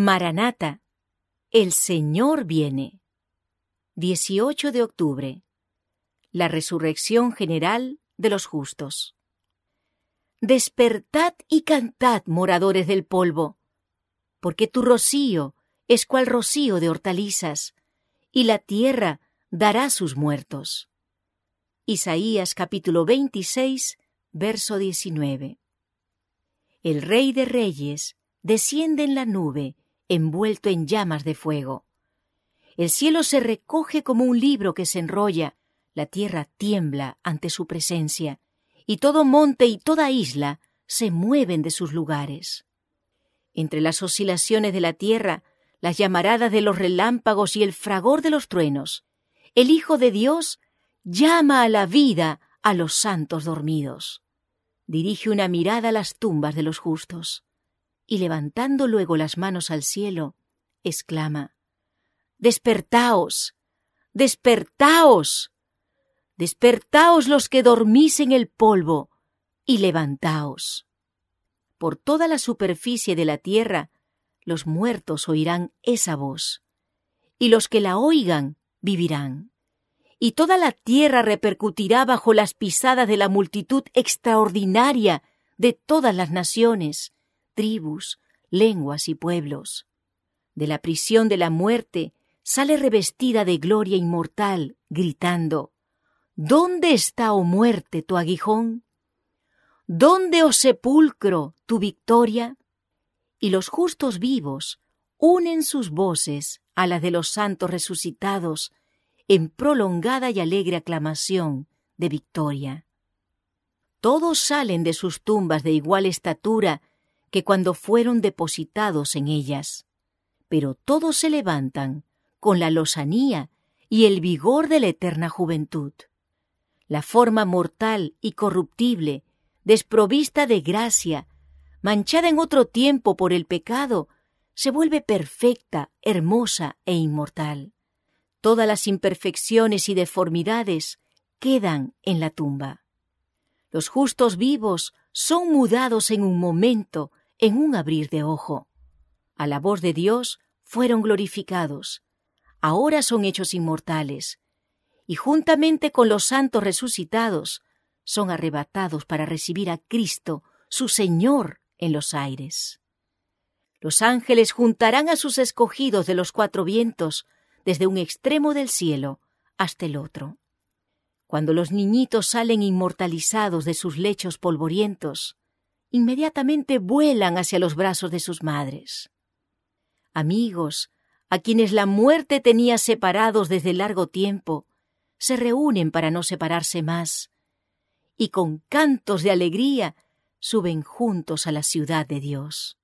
Maranata, el Señor viene. 18 de octubre. La resurrección general de los justos. Despertad y cantad, moradores del polvo, porque tu rocío es cual rocío de hortalizas, y la tierra dará sus muertos. Isaías capítulo 26, verso 19. El Rey de Reyes desciende en la nube, envuelto en llamas de fuego. El cielo se recoge como un libro que se enrolla, la tierra tiembla ante su presencia, y todo monte y toda isla se mueven de sus lugares. Entre las oscilaciones de la tierra, las llamaradas de los relámpagos y el fragor de los truenos, el Hijo de Dios llama a la vida a los santos dormidos. Dirige una mirada a las tumbas de los justos y levantando luego las manos al cielo, exclama, Despertaos, despertaos, despertaos los que dormís en el polvo, y levantaos. Por toda la superficie de la tierra, los muertos oirán esa voz, y los que la oigan vivirán. Y toda la tierra repercutirá bajo las pisadas de la multitud extraordinaria de todas las naciones, tribus, lenguas y pueblos. De la prisión de la muerte sale revestida de gloria inmortal, gritando, ¿Dónde está, oh muerte, tu aguijón? ¿Dónde, oh sepulcro, tu victoria? Y los justos vivos unen sus voces a las de los santos resucitados en prolongada y alegre aclamación de victoria. Todos salen de sus tumbas de igual estatura que cuando fueron depositados en ellas, pero todos se levantan con la lozanía y el vigor de la eterna juventud. La forma mortal y corruptible, desprovista de gracia, manchada en otro tiempo por el pecado, se vuelve perfecta, hermosa e inmortal. Todas las imperfecciones y deformidades quedan en la tumba. Los justos vivos son mudados en un momento, en un abrir de ojo. A la voz de Dios fueron glorificados. Ahora son hechos inmortales. Y juntamente con los santos resucitados, son arrebatados para recibir a Cristo, su Señor, en los aires. Los ángeles juntarán a sus escogidos de los cuatro vientos, desde un extremo del cielo hasta el otro. Cuando los niñitos salen inmortalizados de sus lechos polvorientos, inmediatamente vuelan hacia los brazos de sus madres. Amigos, a quienes la muerte tenía separados desde largo tiempo, se reúnen para no separarse más, y con cantos de alegría suben juntos a la ciudad de Dios.